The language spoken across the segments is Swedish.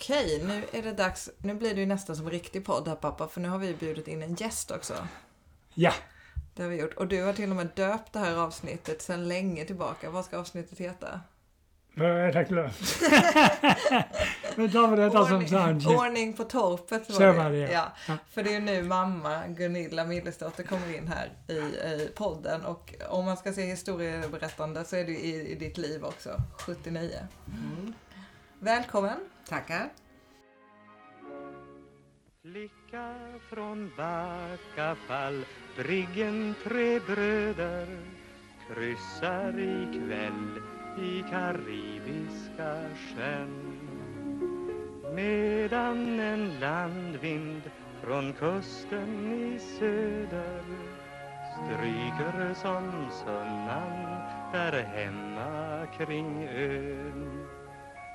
Okej, nu är det dags. Nu blir det ju nästan som en riktig podd här pappa, för nu har vi bjudit in en gäst också. Ja, Det har vi gjort. Och du har till och med döpt det här avsnittet sedan länge tillbaka. Vad ska avsnittet heta? vad är det glömt? Nu tar vi detta som sant. ordning på torpet var Så det. var det, ja. ja. För det är nu mamma Gunilla Millesdotter kommer in här i, i podden. Och om man ska se historieberättande så är det ju i, i ditt liv också, 79. Mm. Välkommen! Tackar. Flicka från Backafall, briggen tre bröder kryssar ikväll i Karibiska sjön. Medan en landvind från kusten i söder stryker som sunnan där hemma kring ön.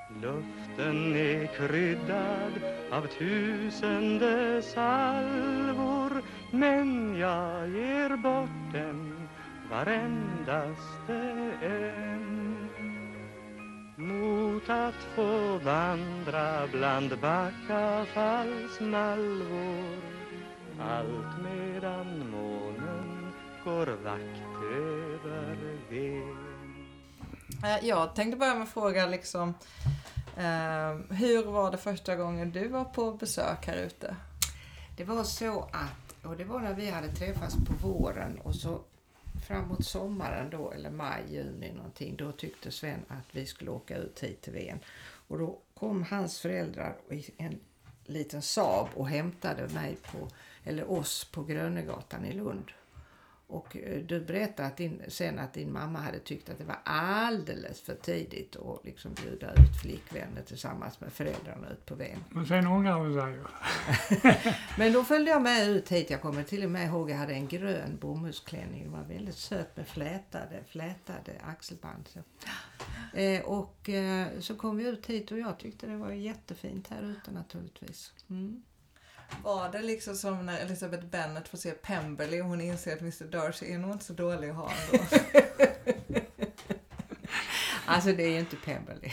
Luften är kryddad av tusende salvor Men jag ger bort den varendaste en Mot att få vandra bland Backafalls malvor Allt medan månen går vakt över Ven Eh, jag tänkte börja med att fråga liksom eh, Hur var det första gången du var på besök här ute? Det var så att, och det var när vi hade träffats på våren och så framåt sommaren då, eller maj, juni någonting, då tyckte Sven att vi skulle åka ut hit till Ven. Och då kom hans föräldrar i en liten Saab och hämtade mig på, eller oss på Grönegatan i Lund. Och eh, du berättade att din, sen att din mamma hade tyckt att det var alldeles för tidigt att liksom bjuda ut flickvänner tillsammans med föräldrarna ut på Ven. Men sen ångrar hon sig ju. Men då följde jag med ut hit. Jag kommer till och med ihåg jag hade en grön bomullsklänning. Den var väldigt söt med flätade, flätade axelband. Så. Eh, och eh, så kom vi ut hit och jag tyckte det var jättefint här ute naturligtvis. Mm. Var det liksom som när Elizabeth Bennet får se Pemberley och hon inser att Mr Darcy är nog inte så dålig att ha ändå? Alltså det är ju inte Pemberley.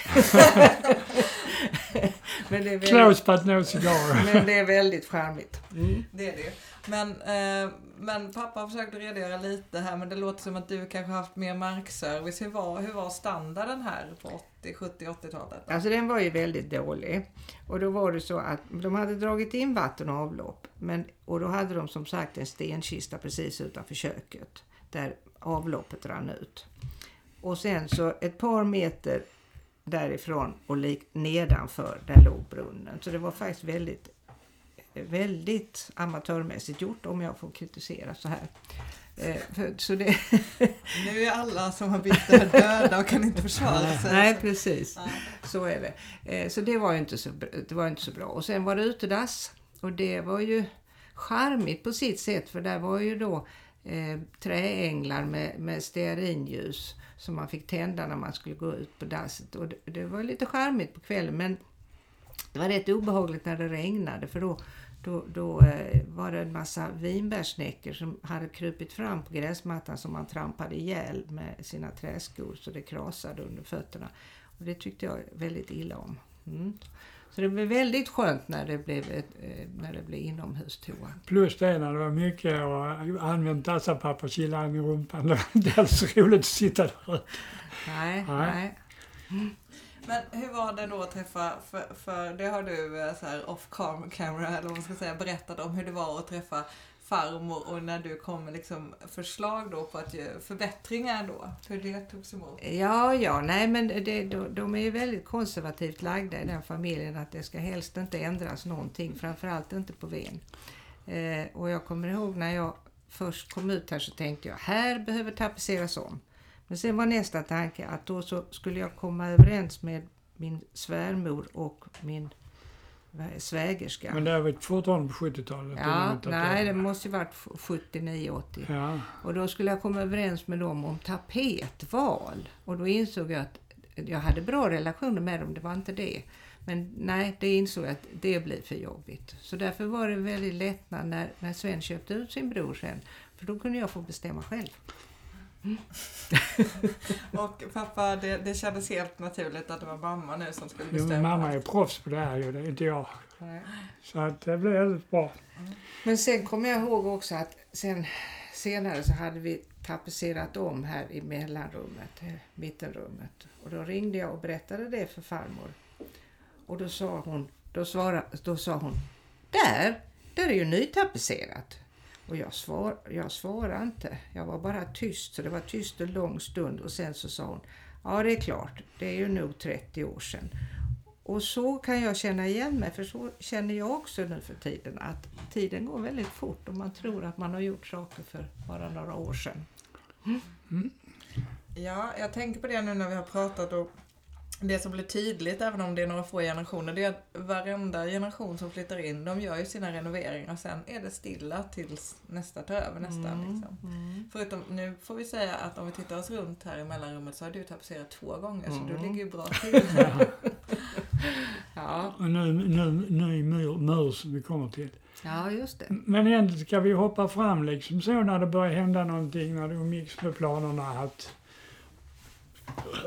men, det är väldigt, Close but no cigar. men det är väldigt charmigt. Mm. Det är det. Men, eh, men pappa har försökt redogöra lite här men det låter som att du kanske haft mer markservice. Hur var, hur var standarden här på 80, 70, 80-talet? Alltså den var ju väldigt dålig. Och då var det så att de hade dragit in vatten och avlopp. Men, och då hade de som sagt en stenkista precis utanför köket. Där avloppet rann ut. Och sen så ett par meter därifrån och lik, nedanför där låg brunnen. Så det var faktiskt väldigt, väldigt amatörmässigt gjort om jag får kritisera så här. Eh, för, så det, Nu är alla som har bytt där döda och kan inte försvara sig. Nej, precis. Ja. Så är det. Eh, Så det var ju inte så, det var inte så bra. Och sen var det utedass. Och det var ju charmigt på sitt sätt. För där var ju då eh, träänglar med, med stearinljus som man fick tända när man skulle gå ut på dasset. Och det, det var lite charmigt på kvällen. Men det var rätt obehagligt när det regnade. För då, då, då eh, var det en massa vinbärssnäckor som hade krupit fram på gräsmattan som man trampade ihjäl med sina träskor så det krasade under fötterna. Och det tyckte jag väldigt illa om. Mm. Så det blev väldigt skönt när det blev, ett, eh, när det blev inomhustoa. Plus det när det var mycket och använt dassapapper, kila in i rumpan. Det var inte alls roligt att sitta där. Nej, Nej. nej. Men hur var det då att träffa, för, för det har du eh, så här off camera eller vad man ska säga berättat om hur det var att träffa farmor och när du kom med liksom förslag då på att göra förbättringar då, hur det togs emot. Ja, ja, nej men det, de, de är ju väldigt konservativt lagda i den familjen att det ska helst inte ändras någonting, framförallt inte på Ven. Eh, och jag kommer ihåg när jag först kom ut här så tänkte jag, här behöver tapetseras om. Men sen var nästa tanke att då så skulle jag komma överens med min svärmor och min svägerska. Men det var fortfarande på 70-talet. ja, nej, det måste ju varit 79-80. Ja, Och då skulle jag komma överens med dem om tapetval. Och då insåg jag att jag hade bra relationer med dem, det var inte det. Men nej, det insåg jag att det blir för jobbigt. Så därför var det väldigt lättnad när, när Sven köpte ut sin bror sen. För då kunde jag få bestämma själv. Och pappa, det, det kändes helt naturligt att det var mamma nu som skulle Jo, men bestämma. mamma är proffs på det här ju, det är inte jag. Nej. Så att det blev väldigt bra. Men sen kommer jag ihåg också att sen, senare så hade vi tapetserat om här i mellanrummet, eh, mittenrummet. Och då ringde jag och berättade det för farmor. Och då sa hon, då svara, då sa hon, där, där är ju nytapetserat. Och jag, svar, jag svarade inte. Jag var bara tyst, så det var tyst en lång stund. Och sen så sa hon, ja det är klart, det är ju nog 30 år sedan. Och så kan jag känna igen mig, för så känner jag också nu för tiden. Att tiden går väldigt fort och man tror att man har gjort saker för bara några år sedan. Ja, jag tänker på det nu när vi har pratat och det som blir tydligt, även om det är några få generationer, det är att varenda generation som flyttar in, de gör ju sina renoveringar och sen är det stilla tills nästa tar över nästan. Mm, Liksom. Förutom, nu får vi säga att om vi tittar oss runt här i mellanrummet så har du tapetserat två gånger, så du Mm. ligger ju bra till. Ja, Och nu, nu, ny mur, mur som vi kommer till. ja just det. Men egentligen ska vi hoppa fram liksom så när det börjar hända någonting, när det umgicks med planerna att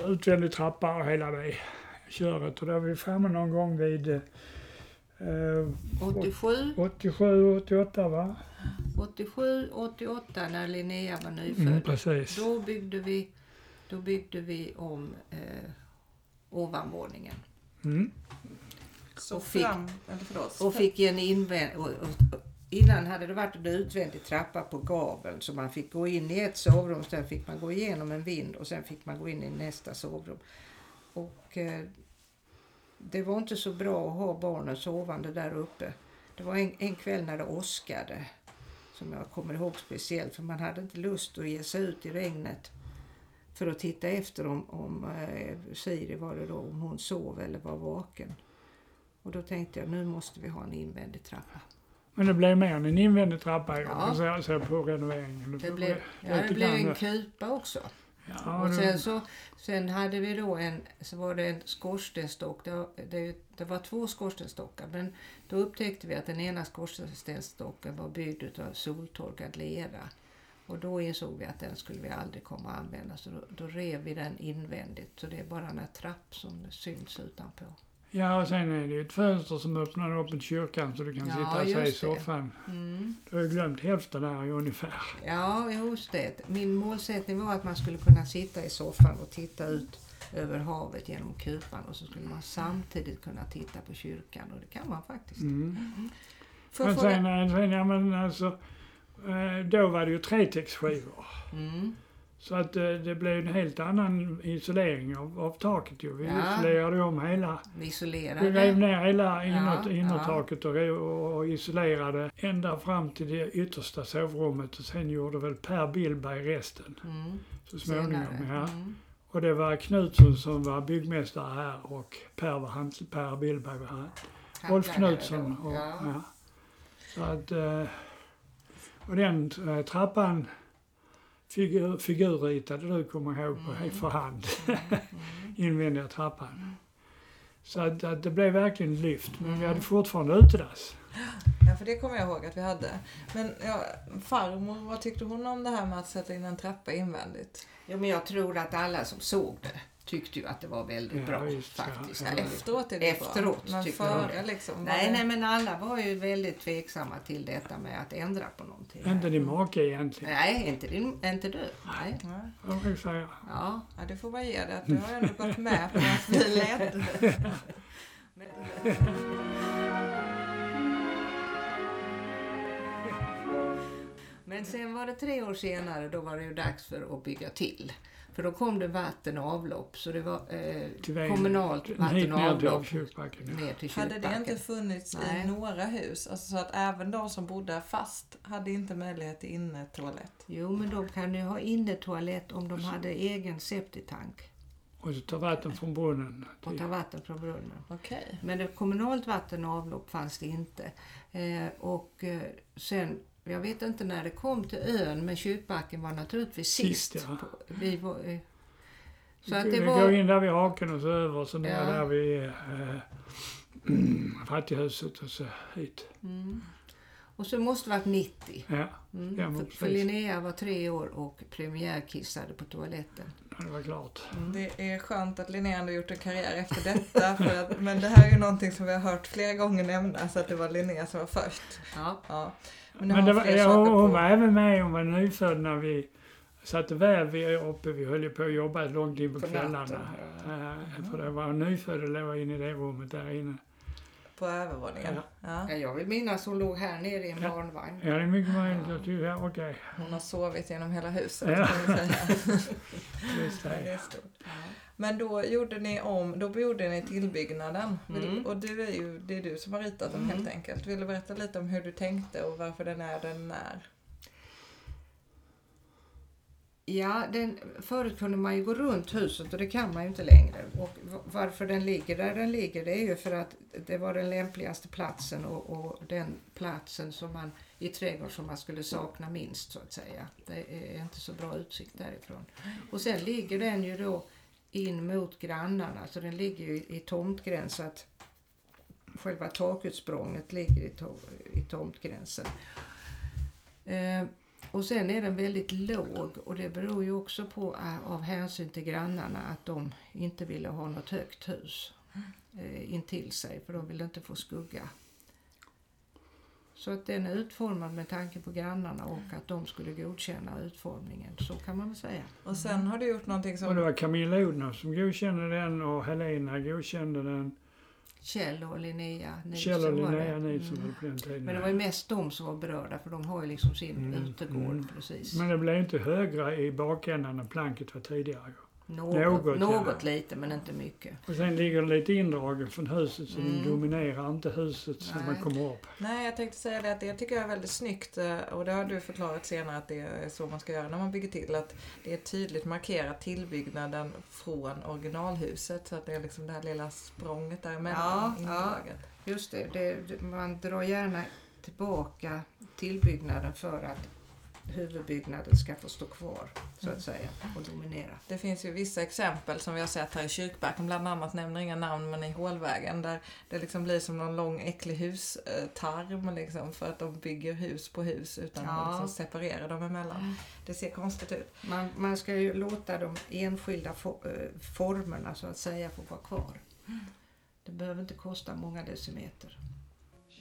utvändig trappa och hela det köret. Och då är vi framme någon gång vid eh, 87, 87, 88 va? 87, 88 när Linnea var nyfödd. Mm, precis. Då byggde vi, då byggde vi om eh, ovanvåningen. Mm. Så Och fick- fram, eller förlåt. Och fick en invänd... Innan hade det varit en utvändig trappa på gaveln så man fick gå in i ett sovrum, sen fick man gå igenom en vind och sen fick man gå in i nästa sovrum. Och eh, det var inte så bra att ha barnen sovande där uppe. Det var en, en kväll när det åskade som jag kommer ihåg speciellt för man hade inte lust att ge sig ut i regnet för att titta efter om, om eh, Siri var det då, om hon sov eller var vaken. Och då tänkte jag nu måste vi ha en invändig trappa. Men det blev mer än en invändig trappa Ja. ja. så, så på renoveringen. Det blev, ja, det blev en kupa också. Ja, och det- sen, så, sen hade vi då en, så var det en skorstenstock. Det, var- det, det var två skorstenstockar men då upptäckte vi att den ena skorstenstocken var byggd av soltorkad lera. Och då insåg vi att den skulle vi aldrig komma att använda så då, då rev vi den invändigt. Så det är bara en trapp som det syns utanpå. Ja, och sen är det ju ett fönster som öppnar upp mot kyrkan så du kan Ja, sitta och se i soffan. Mm. Du har ju glömt hälften där ungefär. Ja, just det. Min målsättning var att man skulle kunna sitta i soffan och titta ut över havet genom kupan och så skulle man samtidigt kunna titta på kyrkan och det kan man faktiskt. Mm. Får Men sen, eh, sen, ja men alltså, eh, då var det ju tretextskivor. Mm. Så att eh, det blev en helt annan isolering av, av taket ju. Vi Ja. isolerade om hela, Vi vi isolerade. rev ner hela inner, Ja, innertaket och, och, och isolerade ända fram till det yttersta sovrummet och sen gjorde väl Per Billberg resten Mm. så småningom. Ja. Mm. Och det var Knutsson som var byggmästare här och Per, var han, per Billberg var han. Rolf Knutsson. Och, Ja. ja. Så att, eh, och den eh, trappan figur, figurritade du, kommer jag ihåg, på, Mm. för hand. Mm. Invändiga trappan. Så att, att det blev verkligen lyft. Men vi Mm. hade fortfarande utedass. ja, för det kommer jag ihåg att vi hade. Men ja, farmor, vad tyckte hon om det här med att sätta in en trappa invändigt? Jo, men jag tror att alla som såg det tyckte ju att det var väldigt Ja, bra ja. faktiskt. Ja, Ja. efteråt är det Efteråt bra. Före det. liksom. Nej, det- nej, men alla var ju väldigt tveksamma till detta med att ändra på någonting. Inte din make egentligen, Nej, inte, din, inte du. Nej. Nej. jag säga. Ja. Ja, det får man ge det. att Du har ändå gått med på att vi ledde. Men sen var det tre år senare, då var det ju dags för att bygga till. För då kom det vatten och avlopp, så det var eh, kommunalt vatten och ner till avlopp kyrkbacken. Ja. ner till Hade det kyrkbacken. inte funnits Nej. i några hus, alltså så att även de som bodde fast hade inte möjlighet till innetoalett? Jo, men de kan ju ha innetoalett om de hade egen septitank Och så ta vatten från brunnen. och ta vatten från brunnen. Okej. Men det kommunalt vatten och avlopp fanns det inte. Eh, och eh, sen, jag vet inte när det kom till ön, men kyrkbacken var naturligtvis sist. Sist, ja. på, vi var, eh, så att det vi var... går in där vid haken och så över och så ner Ja. där vid eh, fattighuset och så hit. Mm. Och så måste det varit 90. Ja, Mm. Ja, men för, för. Linnea var tre år och premiärkissade på toaletten. det var klart. Det är skönt att Linnea ändå gjort en karriär efter detta. För att, men det här är ju någonting som vi har hört flera gånger nämnas, att det var Linnea som var först. Ja. Ja. Men, har det hon var, ja, hon var även med, hon var nyfödd när vi satte väv vi uppe. Vi höll ju på att jobba långt in på, kvällarna. för det var nyfödd och låg inne i det rummet där inne. På övervåningen. Ja. Ja. Ja, jag vill minnas hon låg här nere i en Ja. barnvagn. Ja, det är mycket möjligt. Jag tycker, ja, okej. Hon har sovit genom hela huset Ja. kan vi säga. Just det. Men då gjorde ni om, då gjorde ni tillbyggnaden. Mm. Och du är ju, det är du som har ritat den helt enkelt. Vill du berätta lite om hur du tänkte och varför den är den är? Ja, den, förut kunde man ju gå runt huset och det kan man ju inte längre. Och varför den ligger där den ligger det är ju för att det var den lämpligaste platsen och, och den platsen som man i trädgården som man skulle sakna minst så att säga. Det är inte så bra utsikt därifrån. Och sen ligger den ju då in mot grannarna så den ligger ju i, i tomtgräns så att själva takutsprånget ligger i, to, i tomtgränsen. Eh, och sen är den väldigt låg och det beror ju också på eh, av hänsyn till grannarna att de inte ville ha något högt hus eh, intill sig för de ville inte få skugga. Så att den är utformad med tanke på grannarna och att de skulle godkänna utformningen. Så kan man väl säga. Och sen har du gjort någonting Och det som... var Camilla Odhnoff som godkände den och Helena godkände den. Kjell och Linnea Nilsson Kjell och. Linnea Nilsson Mm. på den tiden. Men det var ju mest de som var berörda för de har ju liksom sin Mm, utegård mm. precis. Men det blev inte högre i bakändan än planket var tidigare. Något, något, något, ja. lite men inte mycket. Och sen ligger det lite indraget från huset så Mm. den dominerar inte huset så Nej. man kommer upp. Nej, jag tänkte säga det att det tycker jag är väldigt snyggt eh, och det har du förklarat senare att det är så man ska göra när man bygger till. Att det är tydligt markerat tillbyggnaden från originalhuset så att det är liksom det här lilla språnget däremellan Ja, ja. indraget. Just det, det, man drar gärna tillbaka tillbyggnaden för att huvudbyggnaden ska få stå kvar så att säga och dominera. Det finns ju vissa exempel som vi har sett här i Kyrkbacken, bland annat nämner inga namn men i Hålvägen där det liksom blir som någon lång äcklig hustarm liksom för att de bygger hus på hus utan Ja. att liksom separera dem emellan. Det ser konstigt ut. Man, man ska ju låta de enskilda fo- eh, formerna så att säga få vara kvar. Det behöver inte kosta många decimeter.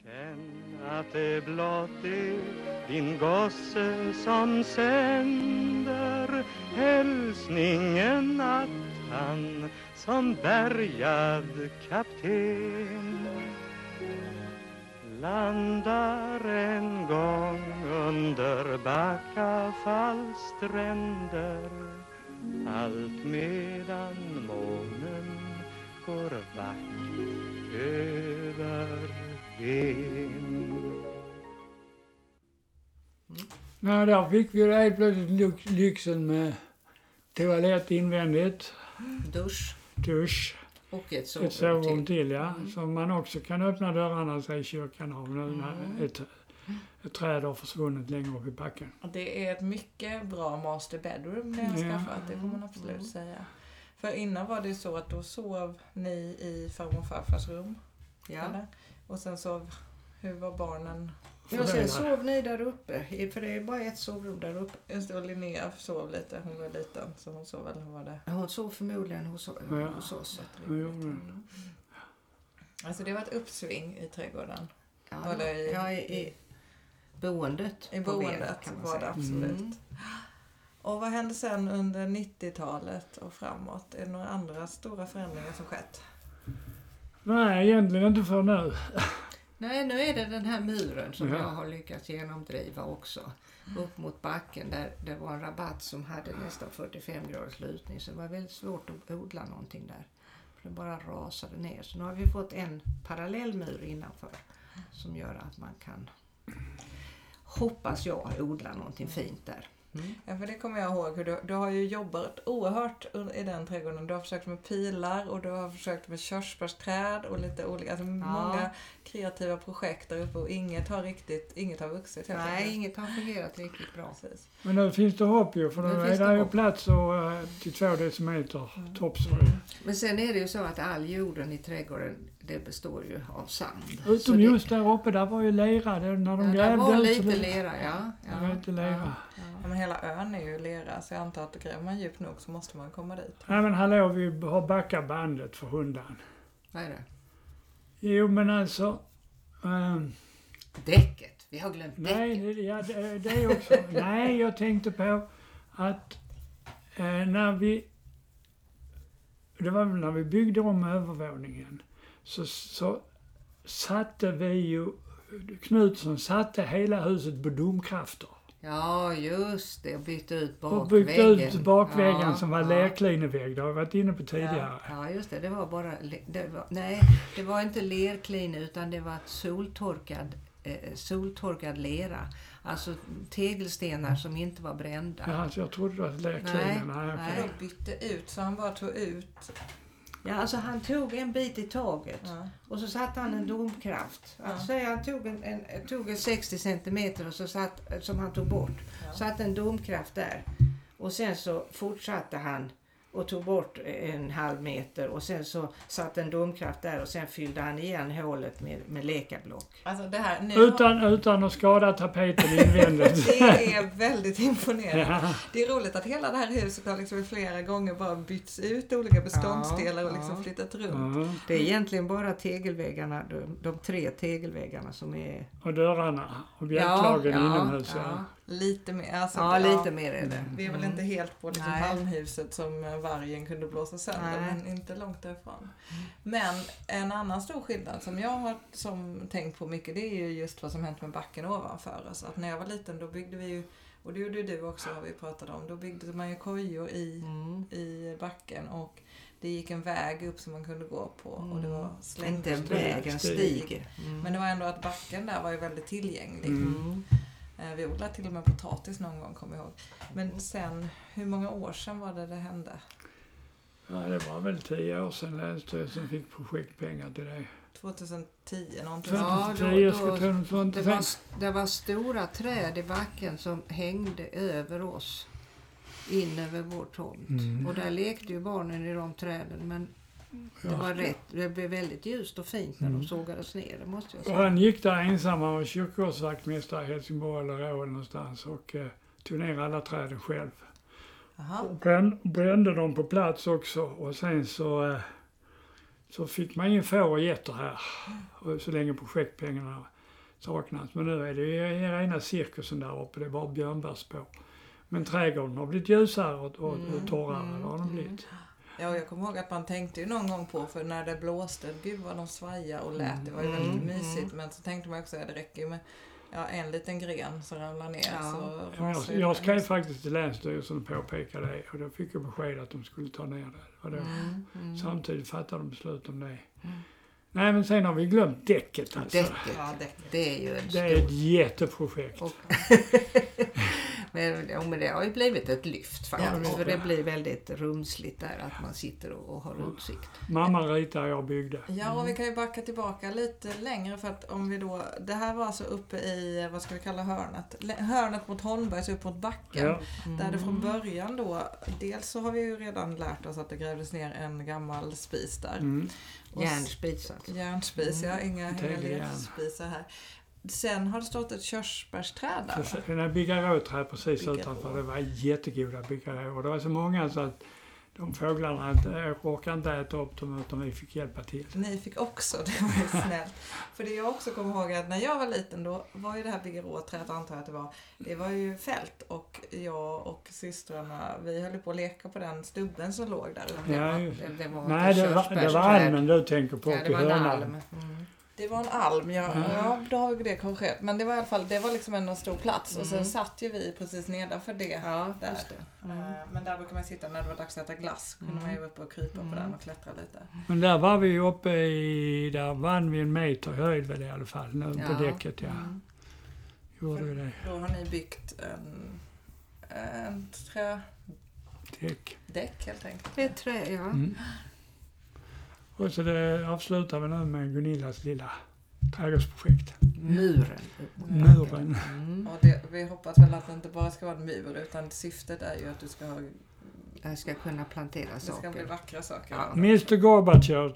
Känn att det blott är din gosse som sänder hälsningen att han som bärgad kapten landar en gång under Backafalls stränder allt medan månen går vackert över Ven. Nej, där fick vi helt plötsligt lyx- lyxen med toalett invändigt, Dusch dusch, och ett ett sovrum sovrum till. till ja. Så man också kan öppna dörrarna sig i kyrkan av nu Mm. när ett, ett träd har försvunnit längre upp i backen. Det är ett mycket bra master bedroom ni har Ja. skaffat, det får man absolut säga. För innan var det så att då sov ni i farmor och farfars rum. Ja. Eller? Och sen sov, hur var barnen? Ja, sen sov ni där uppe, för det är bara ett sovrum där uppe. Just det, och Linnea sov lite, hon var liten så hon sov väl, hur var det? Hon sov förmodligen hos, Ja. hos oss. Ja. Mm. Alltså det var ett uppsving i trädgården. Ja, Eller i- ja, i, i boendet. I boendet kan man var det säga. absolut. Mm. Och vad hände sen under 90-talet och framåt? Är det några andra stora förändringar som skett? Nej, egentligen inte för nu. Nej, nu är det den här muren som Ja. jag har lyckats genomdriva också. Upp mot backen där det var en rabatt som hade nästan 45 graders lutning. Så det var väldigt svårt att odla någonting där. För det bara rasade ner. Så nu har vi fått en parallell mur innanför. Som gör att man kan, hoppas jag, odla någonting fint där. Mm. Ja, för det kommer jag ihåg. Du, du har ju jobbat oerhört i den trädgården. Du har försökt med pilar och du har försökt med körsbärsträd och lite olika, alltså många kreativa projekt där uppe och inget har riktigt, inget har vuxit helt Nej, enkelt. inget har fungerat riktigt bra. Precis. Men nu finns det hopp ju, för Nu nu är finns det det ju plats och, eh, till två decimeter Mm. topsoil. Men sen är det ju så att all jorden i trädgården det består ju av sand. Så Utom det- just där uppe, där var ju lera. Det, när de Ja, det grävde var ut så lite det- lera, ja. Det var lite lera. Ja, men hela ön är ju lera så jag antar att gräver man djupt nog så måste man komma dit. Nej men hallå, vi har backat bandet för hundan. Vad är det? Jo men alltså... ehm, Däcket. Vi har glömt nej, däcket. det, ja, det, det är också... nej, jag tänkte på att eh, när vi... Det var väl när vi byggde om övervåningen. Så, så satte vi ju... Knutsson satte hela huset på domkrafter. Ja, just det. Och bytte ut Och bakväggen. byggde ut bakväggen Ja, som var ja. lerklinevägg. Det har vi varit inne på tidigare. Ja, just det. Det var bara... Det var, nej, det var inte lerklin utan det var ett soltorkad, eh, soltorkad lera. Alltså tegelstenar som inte var brända. Ja, alltså jag trodde det var lerklinen. Nej, nej. okej. De bytte ut så han bara tog ut. Ja, alltså han tog en bit i taget. Ja. Och så satte han en domkraft. Ja. Alltså, han tog en, en, tog en 60 centimeter och så satt, som han tog bort. Ja. Satte en domkraft där. Och sen så fortsatte han och tog bort en halv meter och sen så satte en domkraft där och sen fyllde han igen hålet med, med lekablock. Alltså det här, nu Utan, utan att skada tapeten invändigt. Det är väldigt imponerande. ja. Det är roligt att hela det här huset har liksom flera gånger bara bytts ut olika beståndsdelar och Ja, liksom ja. flyttat runt. Ja. Det är egentligen bara tegelväggarna, de, de tre tegelväggarna som är... Och dörrarna och bjälklagen inomhus. Ja. Ja. Lite mer. Alltså, ja, lite mer är det. Vi är väl Mm. inte helt på liksom Nej. halmhuset som vargen kunde blåsa sönder, Nej. men inte långt därifrån. Men en annan stor skillnad som jag har som tänkt på mycket, det är ju just vad som hänt med backen ovanför oss. Att när jag var liten då byggde vi ju, och det gjorde ju du också har vi pratat om, då byggde man ju kojor i, Mm. i backen och det gick en väg upp som man kunde gå på och det var slängt Inte en väg, en stig. Mm. Men det var ändå att backen där var ju väldigt tillgänglig. Mm. Eh, Vi odlade till och med potatis någon gång, kommer jag ihåg. Men sen, hur många år sedan var det det hände? ja, det var väl tio år sedan Länsstyrelsen fick projektpengar till det. 2010 någonting. Ja, då- 2010 då-. Det var, det var stora träd i backen som hängde över oss. In över vår tomt. Mm. Och där lekte ju barnen i de träden. Men det var rätt. Det blev väldigt ljust och fint när Mm. de sågades ner, det måste jag Och säga. han gick där ensam, han var kyrkogårdsvaktmästare i Helsingborg eller Råå någonstans och eh, tog ner alla träden själv. Jaha. Och brän, brände dem på plats också och sen så, eh, så fick man in får och getter här. Och så länge projektpengarna saknas. Men nu är det ju rena cirkusen där uppe, det är bara björnbärsspår. Men trädgården har blivit ljusare och, och, och torrare. Mm, det har den blivit. Ja, och jag kommer ihåg att man tänkte ju någon gång på, för när det blåste, gud vad de svajade och lät, det var ju Mm, väldigt mm. mysigt. Men så tänkte man också att det räcker ju med ja, en liten gren som ramlar ner. Ja. Så Jag, ju jag skrev faktiskt till Länsstyrelsen och påpekade det och då fick jag besked att de skulle ta ner det. Och då, Mm, mm. Samtidigt fattade de beslut om det. Mm. Nej men sen har vi glömt däcket alltså. Däcket, Ja, det. det är ju en Det är ett jätteprojekt. Och, men, ja, men det har ju blivit ett lyft faktiskt. Ja, det för det blir väldigt rumsligt där att man sitter och, och har utsikt. Mamma ritade, jag byggde. Ja, och vi kan ju backa tillbaka lite längre för att om vi då, det här var alltså uppe i, vad ska vi kalla hörnet? Hörnet mot Holmbergs upp mot backen. Ja. Där det från början då, dels så har vi ju redan lärt oss att det grävdes ner en gammal spis där. Mm. Järnspis alltså. Järnspis, ja. Inga, ledspisar här. Sen har det stått ett körsbärsträd där. Här Bigarråträd precis Bigarrå. utanför, det var jättegoda bigarrå. Det var så många så att de fåglarna inte, orkade inte äta upp dem utan vi fick hjälpa till. Ni fick också, det var ju snällt. För det jag också kommer ihåg att när jag var liten då var ju det här bigarråträdet, antar jag att det var, det var ju fält och jag och systrarna, vi höll på att leka på den stubben som låg där. Ja, Det, det var Nej, det var, det var almen du tänker på Ja, uppe det i var en hörnan. alm. Mm. Det var en alm, ja, Ja. ja då har vi det korrigerat. Men det var i alla fall, det var liksom en stor plats och sen Mm. satt ju vi precis nedanför det. Ja, Där. just det. Mm. Eh, Men där brukar man sitta när det var dags att äta glass. kunde man ju vara uppe och krypa på Mm. den och klättra lite. Men där var vi uppe i, där vann vi en meter höjd väl i alla fall, nu på Ja. däcket ja. Mm. Gjorde vi det. Då har ni byggt en, eh, trä, Däck. däck helt enkelt. Det är trä, ja. Och så det avslutar vi nu med Gunillas lilla trädgårdsprojekt. Muren. Muren. Mm. Och det, vi hoppas väl att det inte bara ska vara en mur utan syftet är ju att du ska ha, Jag ska kunna plantera det ska bli saker. vackra saker. Ja. Mr Gorbachev,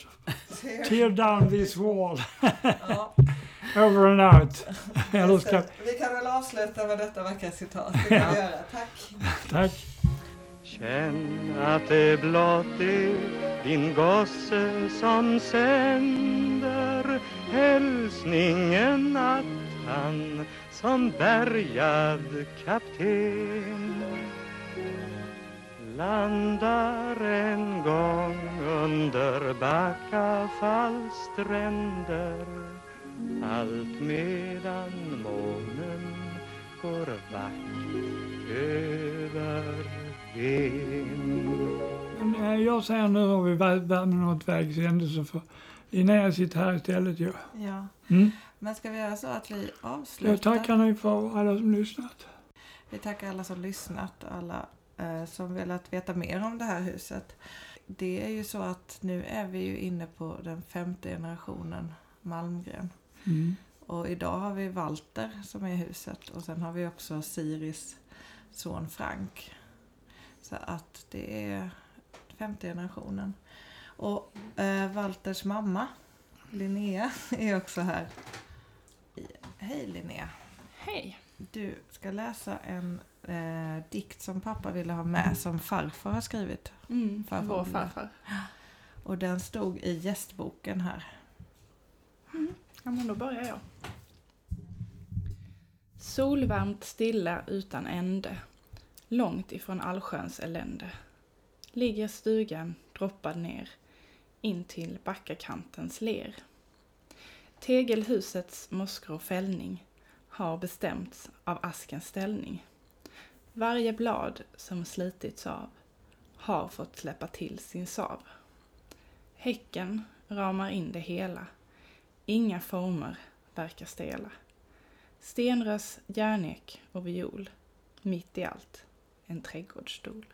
Ser- tear down this wall. Ja, Over and out. Eller ska... vi kan väl avsluta med detta vackra citat. Det kan Ja. vi göra. Tack. Tack. Känn att det blott är din gosse som sänder hälsningen att han som bärgad kapten landar en gång under Backafalls stränder allt medan månen går vackert över men, eh, Jag säger nu har vi vä- värmen nått vägs ände så får Linnea sitta här istället. Ja. Ja. Mm. Men ska vi göra så att vi avslutar? Jag tackar nu för alla som lyssnat. Vi tackar alla som lyssnat och alla eh, som velat veta mer om det här huset. Det är ju så att nu är vi ju inne på den femte generationen Malmgren. Mm. Och idag har vi Walter som är i huset och sen har vi också Siris son Frank. Så att det är femte generationen. Och eh, Walters mamma Linnea är också här. Hej Linnea! Hej! Du ska läsa en eh, dikt som pappa ville ha med som farfar har skrivit. Mm, Farfar vår farfar. Och den stod i gästboken här. Ja, men då börjar jag. Solvarmt stilla utan ände, långt ifrån allsköns elände, ligger stugan droppad ner in till backakantens ler. Tegelhusets moskro fällning har bestämts av askens ställning. Varje blad som slitits av har fått släppa till sin sav. Häcken ramar in det hela Inga former verkar stela. Stenrös, järnek och viol. Mitt i allt en trädgårdsstol.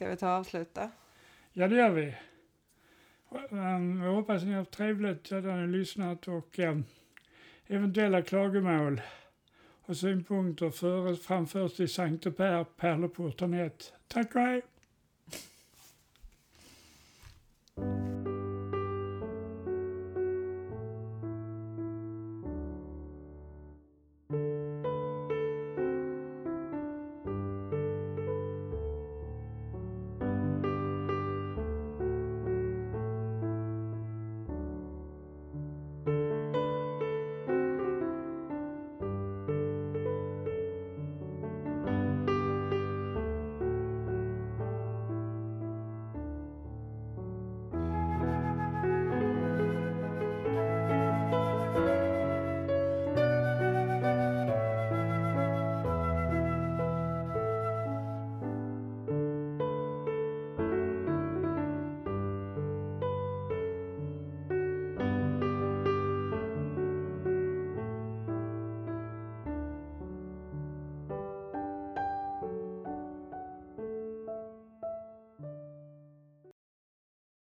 Ska vi ta och avsluta? Ja, det gör vi. Ehm, jag hoppas ni har haft trevligt att ni lyssnat och ehm, eventuella klagomål och synpunkter framförs till Sankte Per, Pärleporten 1. Tack och hej!